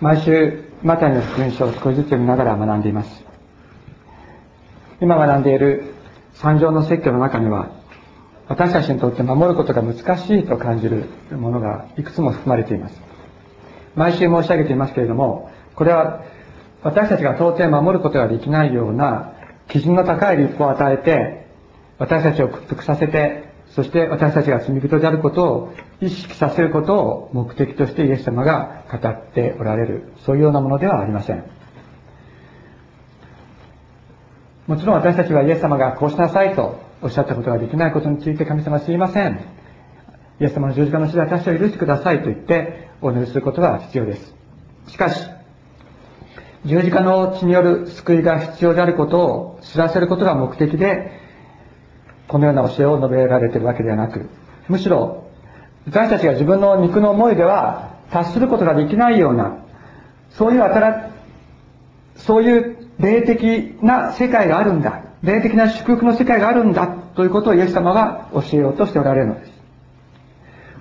毎週マタイの福音書を少しずつ読みながら学んでいます。今学んでいる三条の説教の中には私たちにとって守ることが難しいと感じるものがいくつも含まれています。毎週申し上げていますけれどもこれは私たちが到底守ることができないような基準の高い立法を与えて私たちを屈服させてそして私たちが罪人であることを意識させることを目的としてイエス様が語っておられるそういうようなものではありません。もちろん私たちはイエス様がこうしなさいとおっしゃったことができないことについて神様すいません。イエス様の十字架の死で私を許してくださいと言ってお祈りすることが必要です。しかし十字架の血による救いが必要であることを知らせることが目的でこのような教えを述べられているわけではなくむしろ私たちが自分の肉の思いでは達することができないようなそういう新そういう霊的な世界があるんだ霊的な祝福の世界があるんだということをイエス様が教えようとしておられるのです。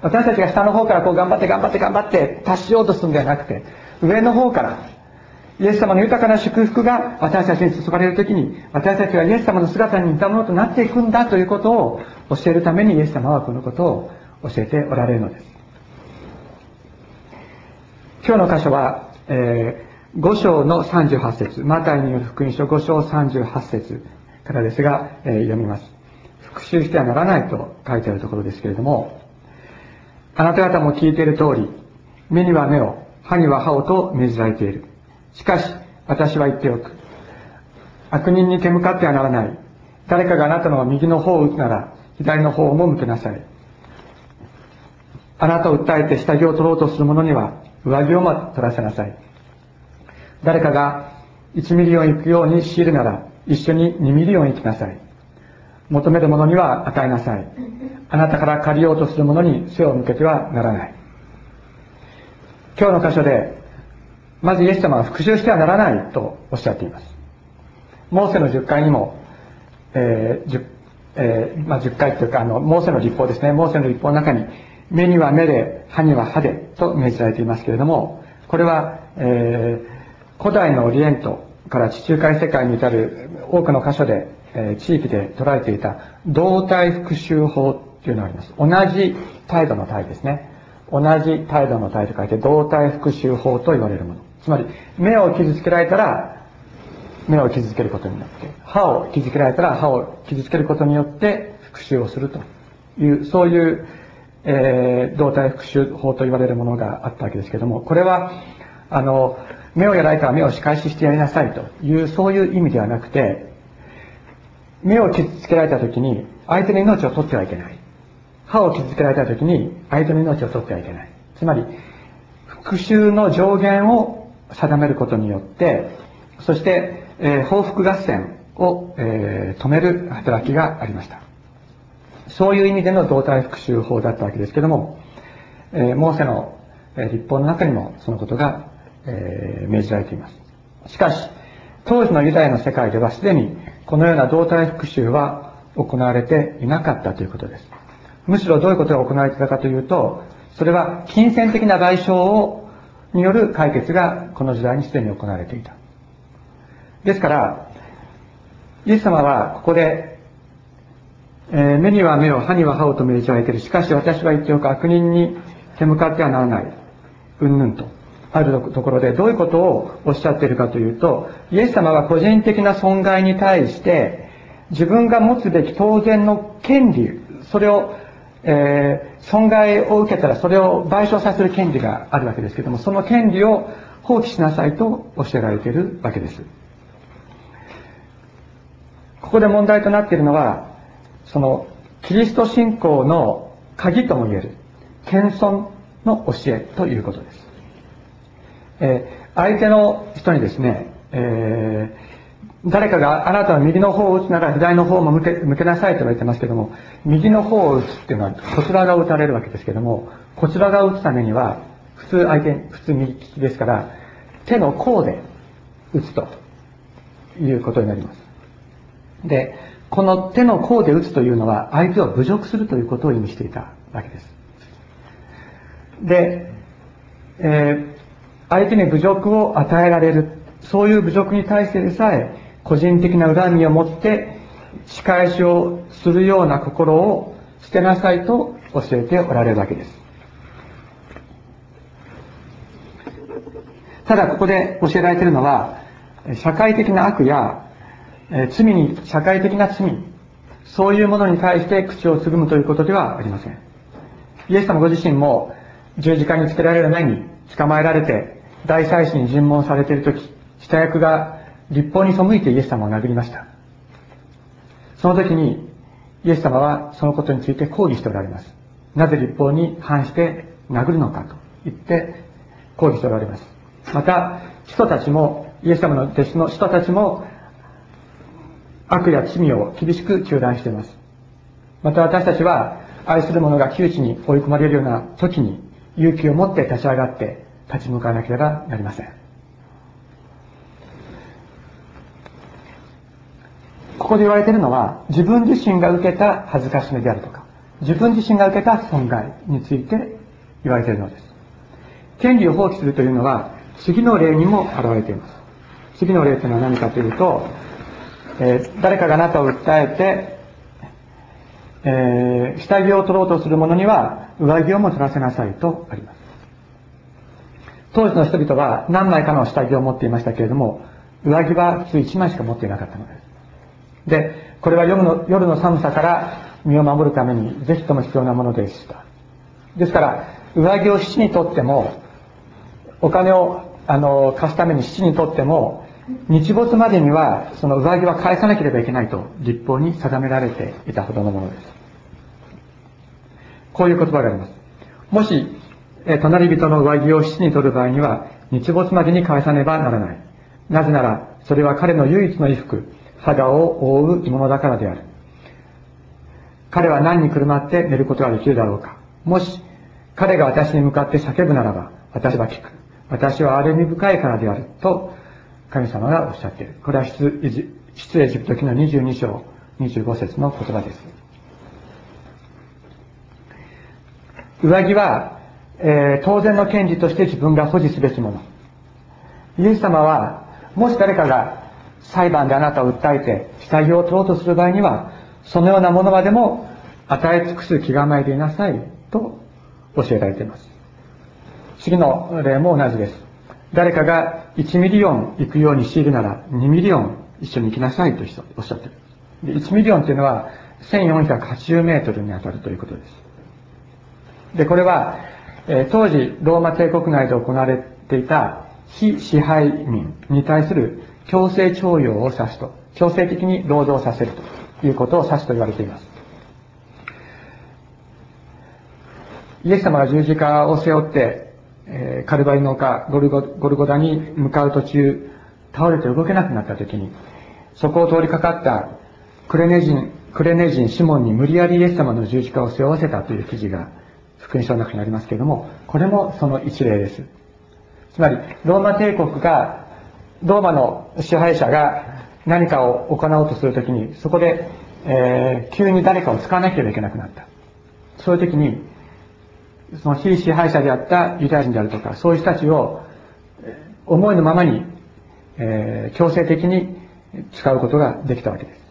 私たちが下の方からこう頑張って頑張って頑張って達しようとするんではなくて上の方からイエス様の豊かな祝福が私たちに注がれるときに、私たちはイエス様の姿に似たものとなっていくんだということを教えるためにイエス様はこのことを教えておられるのです。今日の箇所は、えー、5章の38節マタイによる福音書5章38節からですが、えー、読みます。復讐してはならないと書いてあるところですけれども、あなた方も聞いている通り、目には目を、歯には歯をと命じられている。しかし、私は言っておく。悪人に手向かってはならない。誰かがあなたの右の頬を打つなら、左の頬も向けなさい。あなたを訴えて下着を取ろうとする者には、上着をも取らせなさい。誰かが1ミリオン行くように強いるなら、一緒に2ミリオン行きなさい。求める者には与えなさい。あなたから借りようとする者に背を向けてはならない。今日の箇所で、まずイエス様は復讐してはならないとおっしゃっています。モーセの10回にも、えー 10, えー、まあ、10回というかあの、モーセの立法ですね。モーセの立法の中に、目には目で、歯には歯でと命じられていますけれども、これは、えー、古代のオリエントから地中海世界に至る多くの箇所で、えー、地域で捉えていた動体復讐法っていうのがあります。同じ態度の態ですね。同じ態度の態と書いて動体復讐法と言われるもの。つまり、目を傷つけられたら、目を傷つけることによって、歯を傷つけられたら歯を傷つけることによって復讐をするという、そういう、えー、動体復讐法と言われるものがあったわけですけども、これは、あの、目をやられたら目を仕返ししてやりなさいという、そういう意味ではなくて、目を傷つけられた時に、相手の命を取ってはいけない。歯を傷つけられた時に、相手の命を取ってはいけない。つまり、復讐の上限を定めることによって、そして、えー、報復合戦を、えー、止める働きがありました。そういう意味での動体復讐法だったわけですけども、えー、モーセの、えー、立法の中にもそのことが、えー、命じられています。しかし、当時のユダヤの世界ではすでにこのような動体復讐は行われていなかったということです。むしろどういうことが行われていたかというと、それは金銭的な賠償をによる解決がこの時代にすでに行われていた。ですから、イエス様はここで、えー、目には目を、歯には歯をと命じられている。しかし私は言っておく悪人に手向かってはならない。うんぬんと。あるところでどういうことをおっしゃっているかというと、イエス様は個人的な損害に対して、自分が持つべき当然の権利、それをえー、損害を受けたらそれを賠償させる権利があるわけですけども、その権利を放棄しなさいと教えられているわけです。ここで問題となっているのは、その、キリスト信仰の鍵とも言える、謙遜の教えということです。えー、相手の人にですね、えー誰かがあなたは右の方を打つなら左の方も向け向けなさいと言われてますけども、右の方を打つっていうのはこちらが打たれるわけですけども、こちらが打つためには、普通相手、普通右利きですから、手の甲で打つということになります。で、この手の甲で打つというのは相手を侮辱するということを意味していたわけです。で、えー、相手に侮辱を与えられるそういう侮辱に対してでさえ個人的な恨みを持って仕返しをするような心を捨てなさいと教えておられるわけです。ただここで教えられているのは社会的な悪や罪に社会的な罪そういうものに対して口をつぐむということではありません。イエス様ご自身も十字架につけられる前に捕まえられて大祭司に尋問されている時下役が立法に背いてイエス様を殴りました。その時にイエス様はそのことについて抗議しておられます。なぜ立法に反して殴るのかと言って抗議しておられます。また人たちもイエス様の弟子の人たちも悪や罪を厳しく糾弾しています。また私たちは愛する者が窮地に追い込まれるような時に勇気を持って立ち上がって立ち向かわなければなりません。ここで言われているのは自分自身が受けた恥ずかしめであるとか自分自身が受けた損害について言われているのです。権利を放棄するというのは次の例にも現れています。次の例というのは何かというと、えー、誰かがあなたを訴えて、えー、下着を取ろうとする者には上着をも取らせなさいとあります。当時の人々は何枚かの下着を持っていましたけれども上着は普通1枚しか持っていなかったのです。で、これは夜の夜の寒さから身を守るためにぜひとも必要なものでした。ですから、上着を七にとっても、お金をあの貸すために七にとっても、日没までにはその上着は返さなければいけないと立法に定められていたほどのものです。こういう言葉があります。もし、え隣人の上着を七に取る場合には、日没までに返さねばならない。なぜなら、それは彼の唯一の衣服、肌を覆う着物だからである。彼は何にくるまって寝ることができるだろうか。もし、彼が私に向かって叫ぶならば、私は聞く。私は憐れみ深いからである。と、神様がおっしゃっている。これは出エジプト記の22章25節の言葉です。上着は、えー、当然の権利として自分が保持すべきもの。イエス様は、もし誰かが裁判であなたを訴えて下着を取ろうとする場合にはそのようなものまでも与え尽くす気構えでいなさいと教えられています。次の例も同じです。誰かが1ミリオン行くように強いるなら2ミリオン一緒に行きなさいとおっしゃっている。で1ミリオンというのは1480メートルに当たるということです。でこれは、えー、当時ローマ帝国内で行われていた被支配民に対する強制徴用を指すと、強制的に労働させるということを指すと言われています。イエス様が十字架を背負って、え、カルバリの丘ゴルゴ、ゴルゴダに向かう途中、倒れて動けなくなった時に、そこを通りかかったクレネ人、クレネ人シモンに無理やりイエス様の十字架を背負わせたという記事が福音書の中にありますけれども、これもその一例です。つまり、ローマ帝国がローマの支配者が何かを行おうとするときに、そこで、えー、急に誰かを使わなければいけなくなった。そういうときに、その被支配者であったユダヤ人であるとか、そういう人たちを、思いのままに、えー、強制的に使うことができたわけです。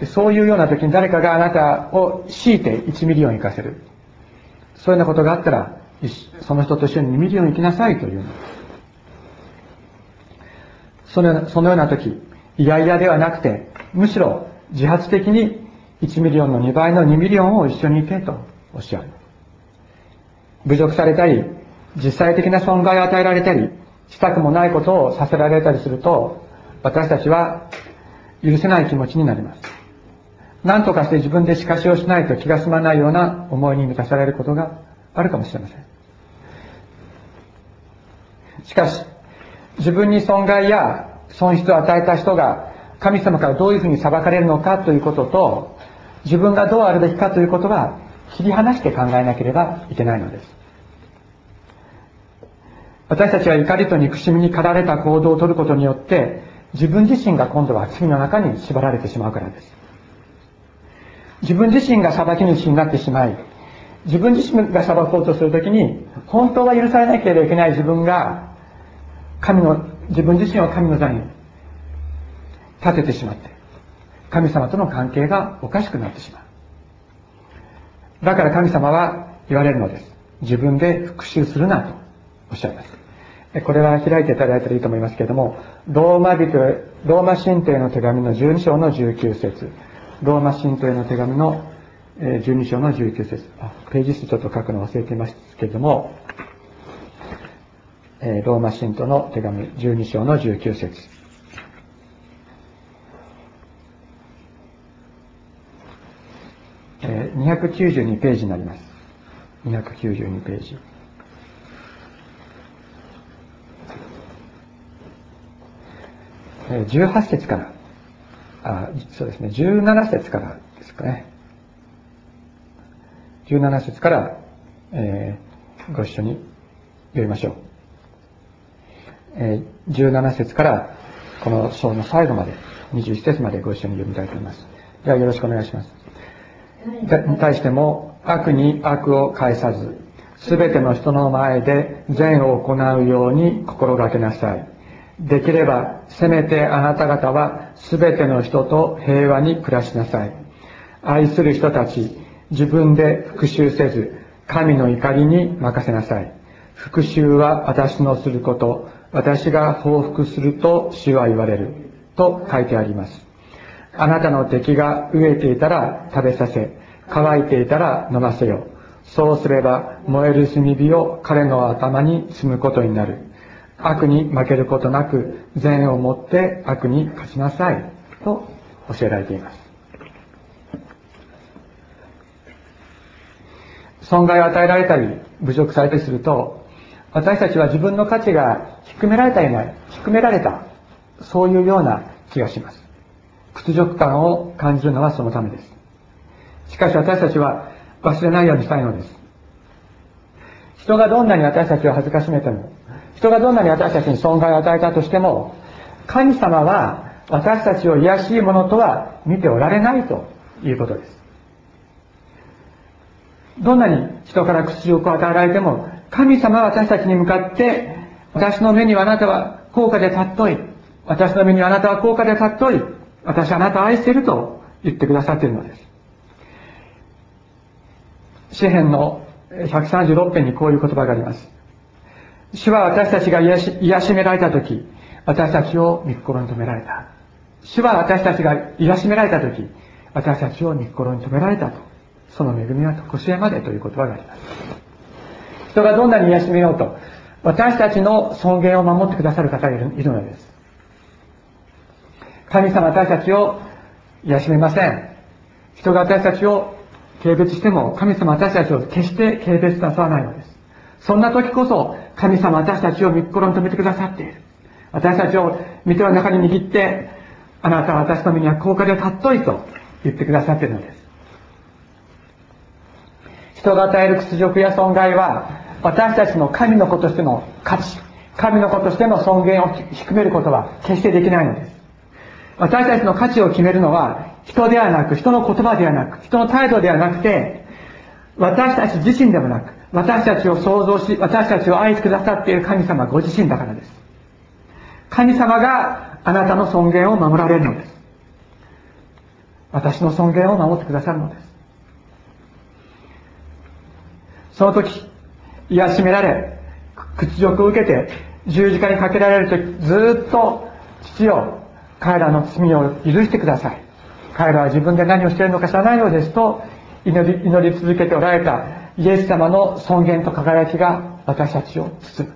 でそういうような時に誰かがあなたを強いて1ミリオン行かせる。そういうようなことがあったら、その人と一緒に2ミリオン行きなさいというのです。そのそのような時、いやいやではなくて、むしろ自発的に1ミリオンの2倍の2ミリオンを一緒に行けとおっしゃる。侮辱されたり、実際的な損害を与えられたり、したくもないことをさせられたりすると、私たちは許せない気持ちになります。何とかして自分で仕返しをしないと気が済まないような思いに満たされることがあるかもしれません。しかし、自分に損害や損失を与えた人が神様からどういうふうに裁かれるのかということと自分がどうあるべきかということは切り離して考えなければいけないのです。私たちは怒りと憎しみに駆られた行動をとることによって自分自身が今度は罪の中に縛られてしまうからです。自分自身が裁き主になってしまい自分自身が裁こうとするときに、本当は許されなければいけない自分が、神の、自分自身を神の座に立ててしまって、神様との関係がおかしくなってしまう。だから神様は言われるのです。自分で復讐するなとおっしゃいます。これは開いていただいたらいいと思いますけれども、ローマ人、ローマ神帝の手紙の12章の19節ローマ神帝の手紙の12章の19節ページ数ちょっと書くの忘れていますけれども、ローマ神道の手紙12章の19節292ページになります。292ページ。18節から、あ、そうですね、17節からですかね。17節から、えー、ご一緒に読みましょう。え、17節からこの章の最後まで、21節までご一緒に読みたいと思います。ではよろしくお願いします。に対しても、悪に悪を返さず、すべての人の前で善を行うように心がけなさい。できれば、せめてあなた方はすべての人と平和に暮らしなさい。愛する人たち、自分で復讐せず、神の怒りに任せなさい。復讐は私のすること、私が報復すると主は言われる。と書いてあります。あなたの敵が飢えていたら食べさせ、乾いていたら飲ませよ。そうすれば燃える炭火を彼の頭に積むことになる。悪に負けることなく善をもって悪に勝ちなさい。と教えられています。損害を与えられたり、侮辱されたりすると、私たちは自分の価値が低められたいな、低められた、そういうような気がします。屈辱感を感じるのはそのためです。しかし私たちは忘れないようにしたいのです。人がどんなに私たちを恥ずかしめても、人がどんなに私たちに損害を与えたとしても、神様は私たちを癒しいものとは見ておられないということです。どんなに人から屈辱を与えられても、神様は私たちに向かって、私の目にはあなたは高価で尊い。私の目にはあなたは高価で尊い。私はあなたを愛していると言ってくださっているのです。詩篇の136編にこういう言葉があります。主は私たちが癒し癒しめられたとき、私たちを御心に留められた。主は私たちが癒しめられたとき、私たちを御心に留められたと。その恵みは常しえまでという言葉があります。人がどんなに癒しめようと、私たちの尊厳を守ってくださる方がいるのです。神様私たちを癒しめません。人が私たちを軽蔑しても、神様私たちを決して軽蔑なさらないのです。そんな時こそ、神様私たちを御心に留めてくださっている。私たちを御手の中に握って、あなたは私の身には高価で尊いと言ってくださっているのです。人が与える屈辱や損害は、私たちの神の子としての価値、神の子としての尊厳を低めることは決してできないのです。私たちの価値を決めるのは、人ではなく、人の言葉ではなく、人の態度ではなくて、私たち自身でもなく、私たちを創造し、私たちを愛してくださっている神様ご自身だからです。神様があなたの尊厳を守られるのです。私の尊厳を守ってくださるのです。その時、癒しめられ、屈辱を受けて、十字架にかけられる時、ずっと、父よ、彼らの罪を許してください。彼らは自分で何をしているのか知らないのですと、祈り、祈り続けておられたイエス様の尊厳と輝きが私たちを包む。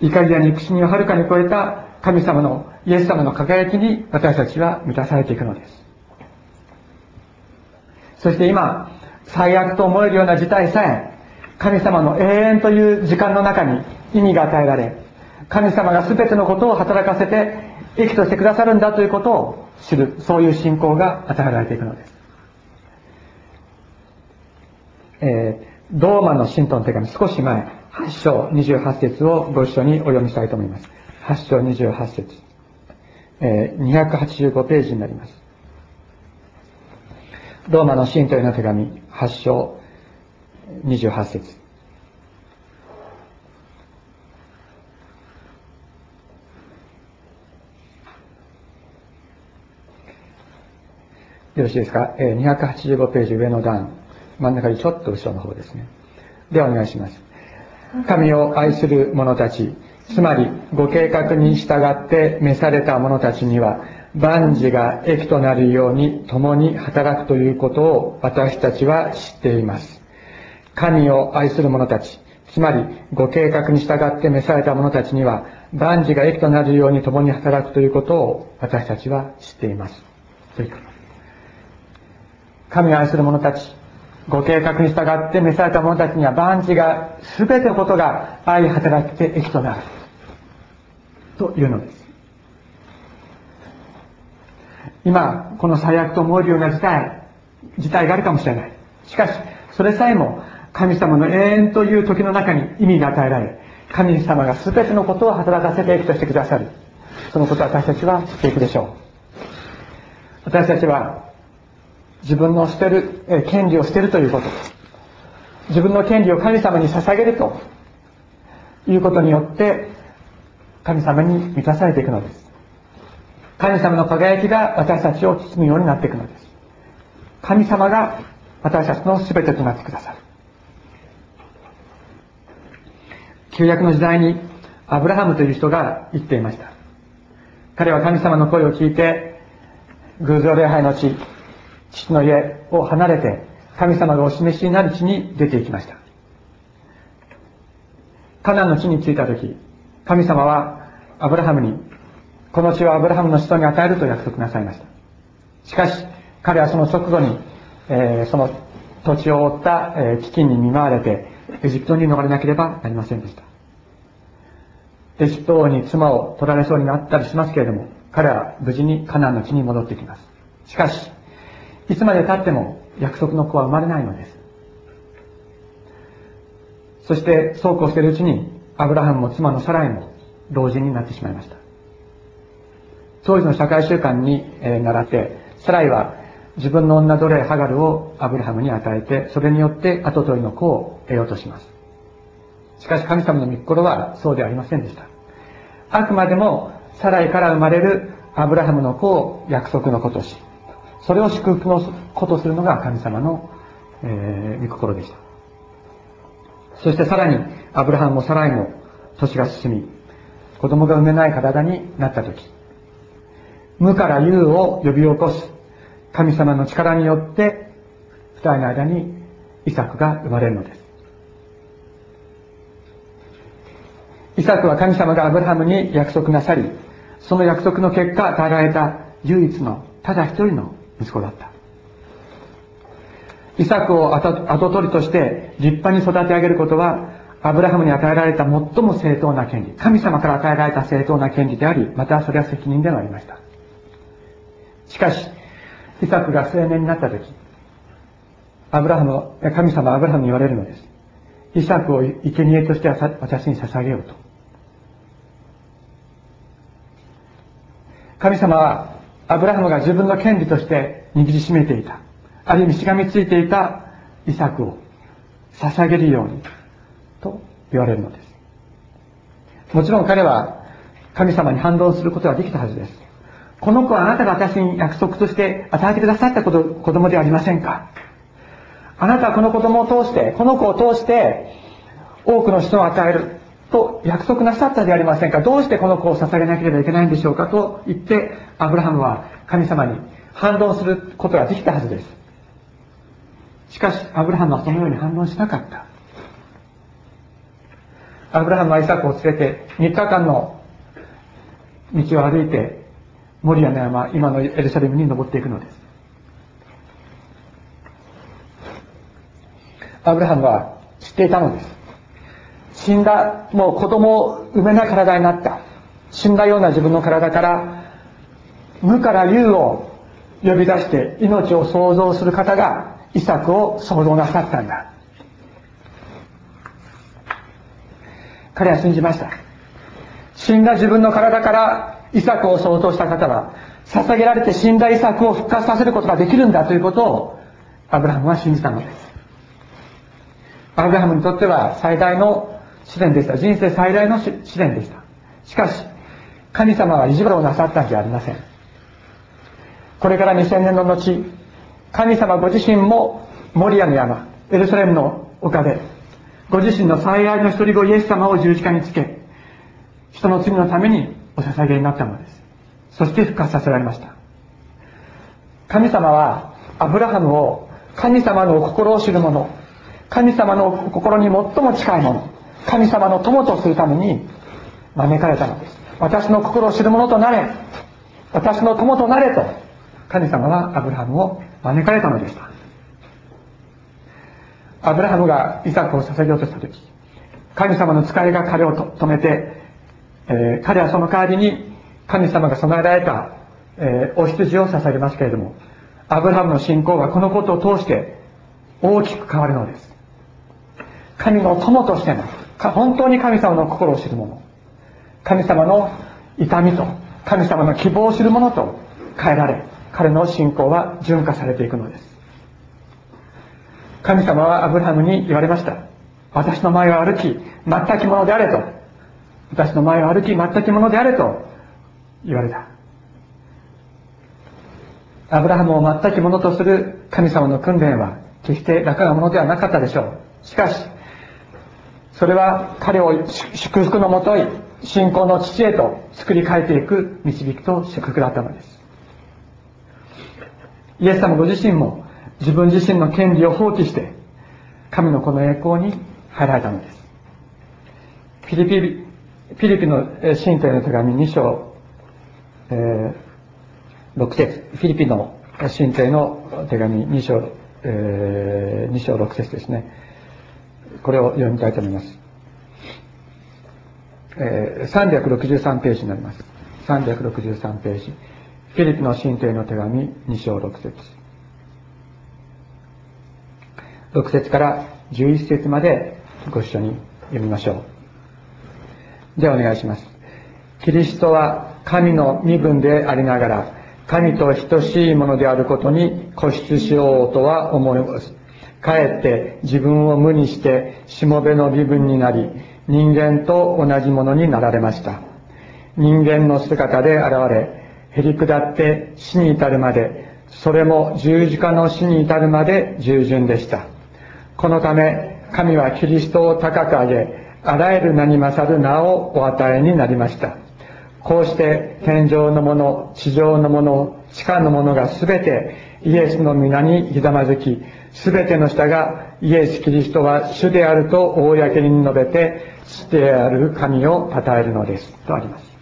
怒りや憎しみをはるかに超えた神様の、イエス様の輝きに私たちは満たされていくのです。そして今、最悪と思えるような事態さえ、神様の永遠という時間の中に意味が与えられ、神様が全てのことを働かせて、益としてくださるんだということを知る、そういう信仰が与えられていくのです。えー、ドーマの信徒の手紙、少し前、8章28節をご一緒にお読みしたいと思います。8章28節えー、285ページになります。ローマの信徒への手紙8章28節。よろしいですか、えー、285ページ上の段。真ん中にちょっと後ろの方ですね。ではお願いします。神を愛する者たち。つまりご計画に従って召された者たちには万事が益となるように共に働くということを私たちは知っています。神を愛する者たち、つまりご計画に従って召された者たちには万事が益となるように共に働くということを私たちは知っています。神を愛する者たち、ご計画に従って召された者たちには万事が、すべてのことが愛働きて益となる。というのです。今、この最悪と思えるような事態、事態があるかもしれない。しかし、それさえも神様の永遠という時の中に意味が与えられ、神様が全てのことを働かせていくとしてくださる。そのことを私たちは知っていくでしょう。私たちは、自分の捨てる、え権利を捨てるということ。自分の権利を神様に捧げるということによって、神様に満たされていくのです。神様の輝きが私たちを包むようになっていくのです。神様が私たちの全てとなってくださる。旧約の時代にアブラハムという人が言っていました。彼は神様の声を聞いて、偶像礼拝の地、父の家を離れて、神様がお示しになる地に出て行きました。カナンの地に着いた時、神様はアブラハムにこの地をアブラハムの子孫に与えると約束なさいました。しかし、彼はその直後に、えー、その土地を覆った、えー、飢饉に見舞われて、エジプトに逃れなければなりませんでした。エジプト王に妻を取られそうになったりしますけれども、彼は無事にカナンの地に戻ってきます。しかし、いつまで経っても約束の子は生まれないのです。そして、そうこうしているうちに、アブラハムも妻のサライも老人になってしまいました。当時の社会習慣に、え習って、サライは自分の女奴隷ハガルをアブラハムに与えて、それによって後取りの子を得ようとします。しかし神様の御心はそうではありませんでした。あくまでもサライから生まれるアブラハムの子を約束の子とし、それを祝福の子とするのが神様の、えー、御心でした。そしてさらに、アブラハムもサライも年が進み、子供が産めない体になった時、無から有を呼び起こす神様の力によって二人の間にイサクが生まれるのです。イサクは神様がアブラハムに約束なさりその約束の結果与えられた唯一のただ一人の息子だった。イサクを後取りとして立派に育て上げることはアブラハムに与えられた最も正当な権利神様から与えられた正当な権利でありまたそれは責任でもありました。しかし、イサクが青年になった時、アブラハム、神様アブラハムに言われるのです。イサクを生贄として私に捧げようと。神様は、アブラハムが自分の権利として握りしめていた。ある意味しがみついていたイサクを捧げるように、と言われるのです。もちろん彼は神様に反論することができたはずです。この子はあなたが私に約束として与えてくださった子供ではありませんか？あなたはこの子供を通して、この子を通して、多くの人を与えると約束なさったではありませんか？どうしてこの子を捧げなければいけないんでしょうか？と言って、アブラハムは神様に反論することができたはずです。しかし、アブラハムはそのように反論しなかった。アブラハムはイサクを連れて3日間の道を歩いてモリアの山、今のエルサレムに登っていくのです。アブラハムは知っていたのです。死んだ、もう子供を産めない体になった。死んだような自分の体から、無から有を呼び出して命を創造する方が、イサクを創造なさったんだ。彼は信じました。死んだ自分の体からイサクを創造した方は、捧げられて死んだイサクを復活させることができるんだということをアブラハムは信じたのです。アブラハムにとっては最大の試練でした。人生最大の試練でした。しかし神様は意地悪をなさったんじゃありません。これから2000年の後神様ご自身もモリアの山エルサレムの丘でご自身の最愛の一人子イエス様を十字架につけ人の罪のためにお捧げになったのです。そして復活させられました。神様はアブラハムを神様の心を知る者神様の心に最も近いもの神様の友とするために招かれたのです。私の心を知る者となれ私の友となれと神様はアブラハムを招かれたのでした。アブラハムがイサクを捧げようとした時神様の使いが彼を止めて、えー、彼はその代わりに神様が備えられた、えー、お羊を捧げますけれどもアブラハムの信仰はこのことを通して大きく変わるのです。神の友としての本当に神様の心を知る者神様の痛みと神様の希望を知る者と変えられ彼の信仰は純化されていくのです。神様はアブラハムに言われました。私の前を歩き全き者であれと私の前を歩き全き者であれと言われた。アブラハムを全き者とする神様の訓練は決して楽なものではなかったでしょう。しかしそれは彼を祝福のもとい信仰の父へと作り変えていく導きと祝福だったのです。イエス様ご自身も自分自身の権利を放棄して神の子の栄光に入られたのです。フィリピフィリピの神徒への手紙2章、えー、6節フィリピの神徒への手紙2章、えー、2章6節ですねこれを読みたいと思います。えー、363ページになります。363ページ。フィリピの神帝の手紙2章6節6節から11節までご一緒に読みましょう。でお願いします。キリストは神の身分でありながら、神と等しいものであることに固執しようとは思います。かえって自分を無にしてしもべの身分になり、人間と同じものになられました。人間の姿で現れ、へり下って死に至るまで、それも十字架の死に至るまで従順でした。このため、神はキリストを高く上げ、あらゆる名に勝る名をお与えになりました。こうして天上のもの、地上のもの、地下のものがすべてイエスの皆にひざまずき、すべての人がイエス・キリストは主であると公に述べて、主である神を称えるのです。とあります。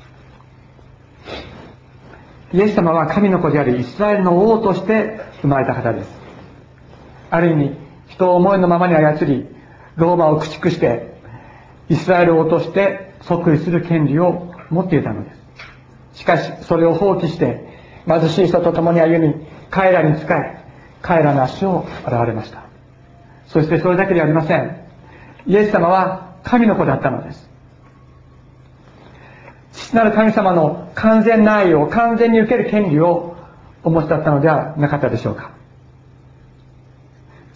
イエス様は神の子であり、イスラエルの王として生まれた方です。ある意味、人を思いのままに操り、ローマを駆逐して、イスラエル王として即位する権利を持っていたのです。しかし、それを放棄して、貧しい人と共に歩み、彼らに仕え、彼らの足を現れました。そしてそれだけではありません。イエス様は神の子だったのです。父なる神様の完全な愛を完全に受ける権利をお持ちだったのではなかったでしょうか。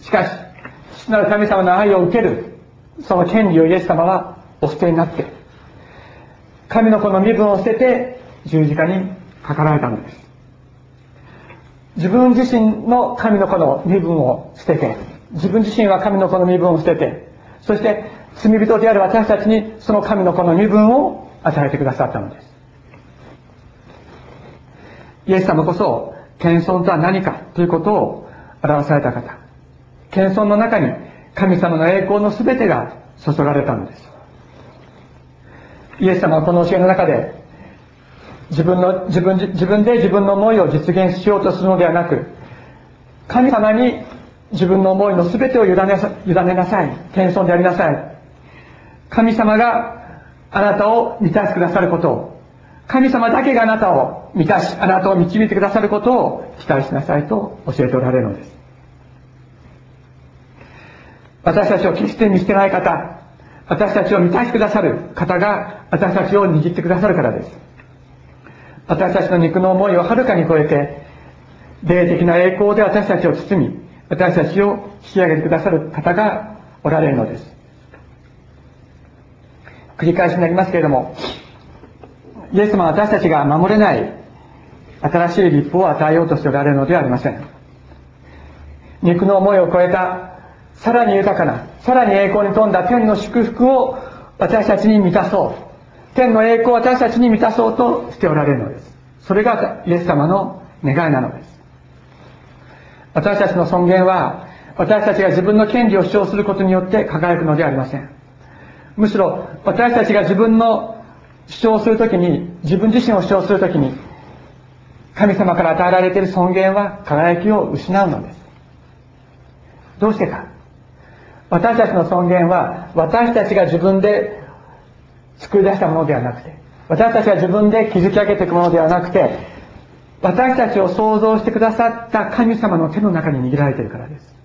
しかし父なる神様の愛を受けるその権利をイエス様はお捨てになって神の子の身分を捨てて十字架にかかられたのです自分自身の神の子の身分を捨てて、自分自身は神の子の身分を捨てて、そして罪人である私たちにその神の子の身分を与えてくださったのです。イエス様こそ、謙遜とは何かということを表された方。謙遜の中に神様の栄光の全てが注がれたのです。イエス様はこの教えの中で、自分の、自分、自分で自分の思いを実現しようとするのではなく、神様に自分の思いの全てを委ね委ねなさい。謙遜でありなさい。神様があなたを満たしてくださることを、神様だけがあなたを満たし、あなたを導いてくださることを期待しなさいと教えておられるのです。私たちを決して見捨てない方、私たちを満たしてくださる方が私たちを握ってくださるからです。私たちの肉の思いをはるかに超えて、霊的な栄光で私たちを包み、私たちを引き上げてくださる方がおられるのです。繰り返しになりますけれども、イエス様は私たちが守れない新しい立法を与えようとしておられるのではありません。肉の思いを超えた、さらに豊かな、さらに栄光に富んだ天の祝福を私たちに満たそう。天の栄光を私たちに満たそうとしておられるのです。それがイエス様の願いなのです。私たちの尊厳は、私たちが自分の権利を主張することによって輝くのではありません。むしろ、私たちが自分の主張するときに、自分自身を主張するときに、神様から与えられている尊厳は輝きを失うのです。どうしてか。私たちの尊厳は、私たちが自分で作り出したものではなくて、私たちが自分で築き上げていくものではなくて、私たちを創造してくださった神様の手の中に握られているからです。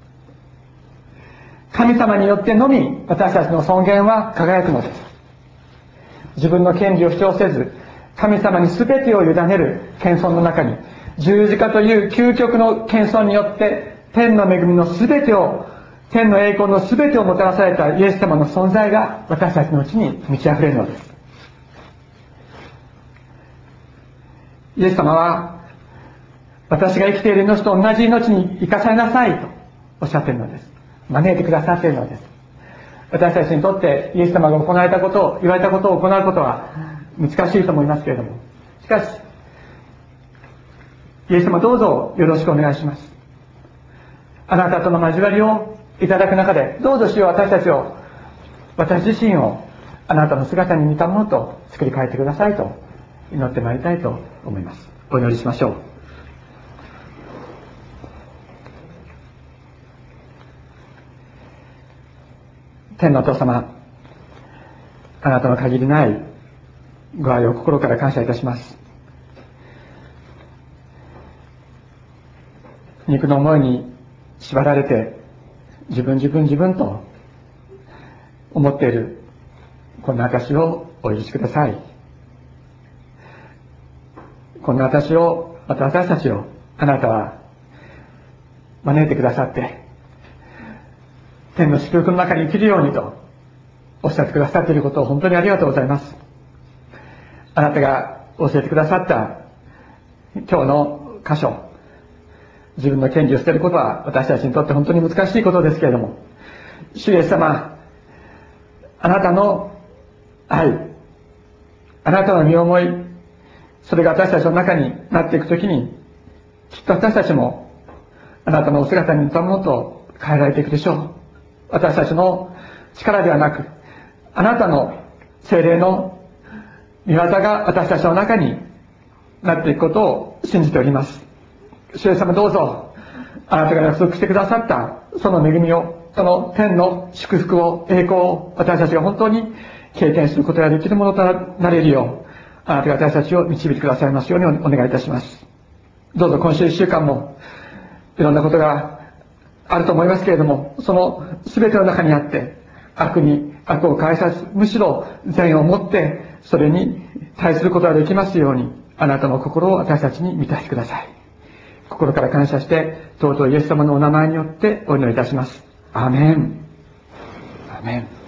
神様によってのみ私たちの尊厳は輝くのです。自分の権利を主張せず、神様に全てを委ねる謙遜の中に、十字架という究極の謙遜によって、天の恵みの全てを、天の栄光の全てをもたらされたイエス様の存在が私たちのうちに満ち溢れるのです。イエス様は、私が生きている命と同じ命に生かされなさいとおっしゃっているのです。招いてくださっているのです。私たちにとってイエス様が行われたことを、言われたことを行うことは難しいと思いますけれども。しかし、イエス様どうぞよろしくお願いします。あなたとの交わりをいただく中で、どうぞ主よ私たちを、私自身をあなたの姿に似たものと作り変えてくださいと祈ってまいりたいと思います。お祈りしましょう。天のお父様、あなたの限りないご愛を心から感謝いたします。肉の思いに縛られて、自分自分自分と思っている、こんな私をお許しください。こんな私を、また私たちを、あなたは招いてくださって、天の祝福の中に生きるようにとおっしゃってくださっていることを本当にありがとうございます。あなたが教えてくださった今日の箇所、自分の権利を捨てることは私たちにとって本当に難しいことですけれども、主イエス様、あなたの愛、あなたの身思い、それが私たちの中になっていくときに、きっと私たちもあなたのお姿に似たものと変えられていくでしょう。私たちの力ではなく、あなたの精霊の見業が私たちの中になっていくことを信じております。主様どうぞ、あなたが約束してくださったその恵みを、その天の祝福を、栄光を私たちが本当に経験することができるものとなれるよう、あなたが私たちを導いてくださいますようにお願いいたします。どうぞ今週一週間も、いろんなことがあると思いますけれども、その全ての中にあって、悪に悪を返さず、むしろ善を持って、それに対することができますように、あなたの心を私たちに満たしてください。心から感謝して、尊いイエス様のお名前によってお祈りいたします。アメン。アメン。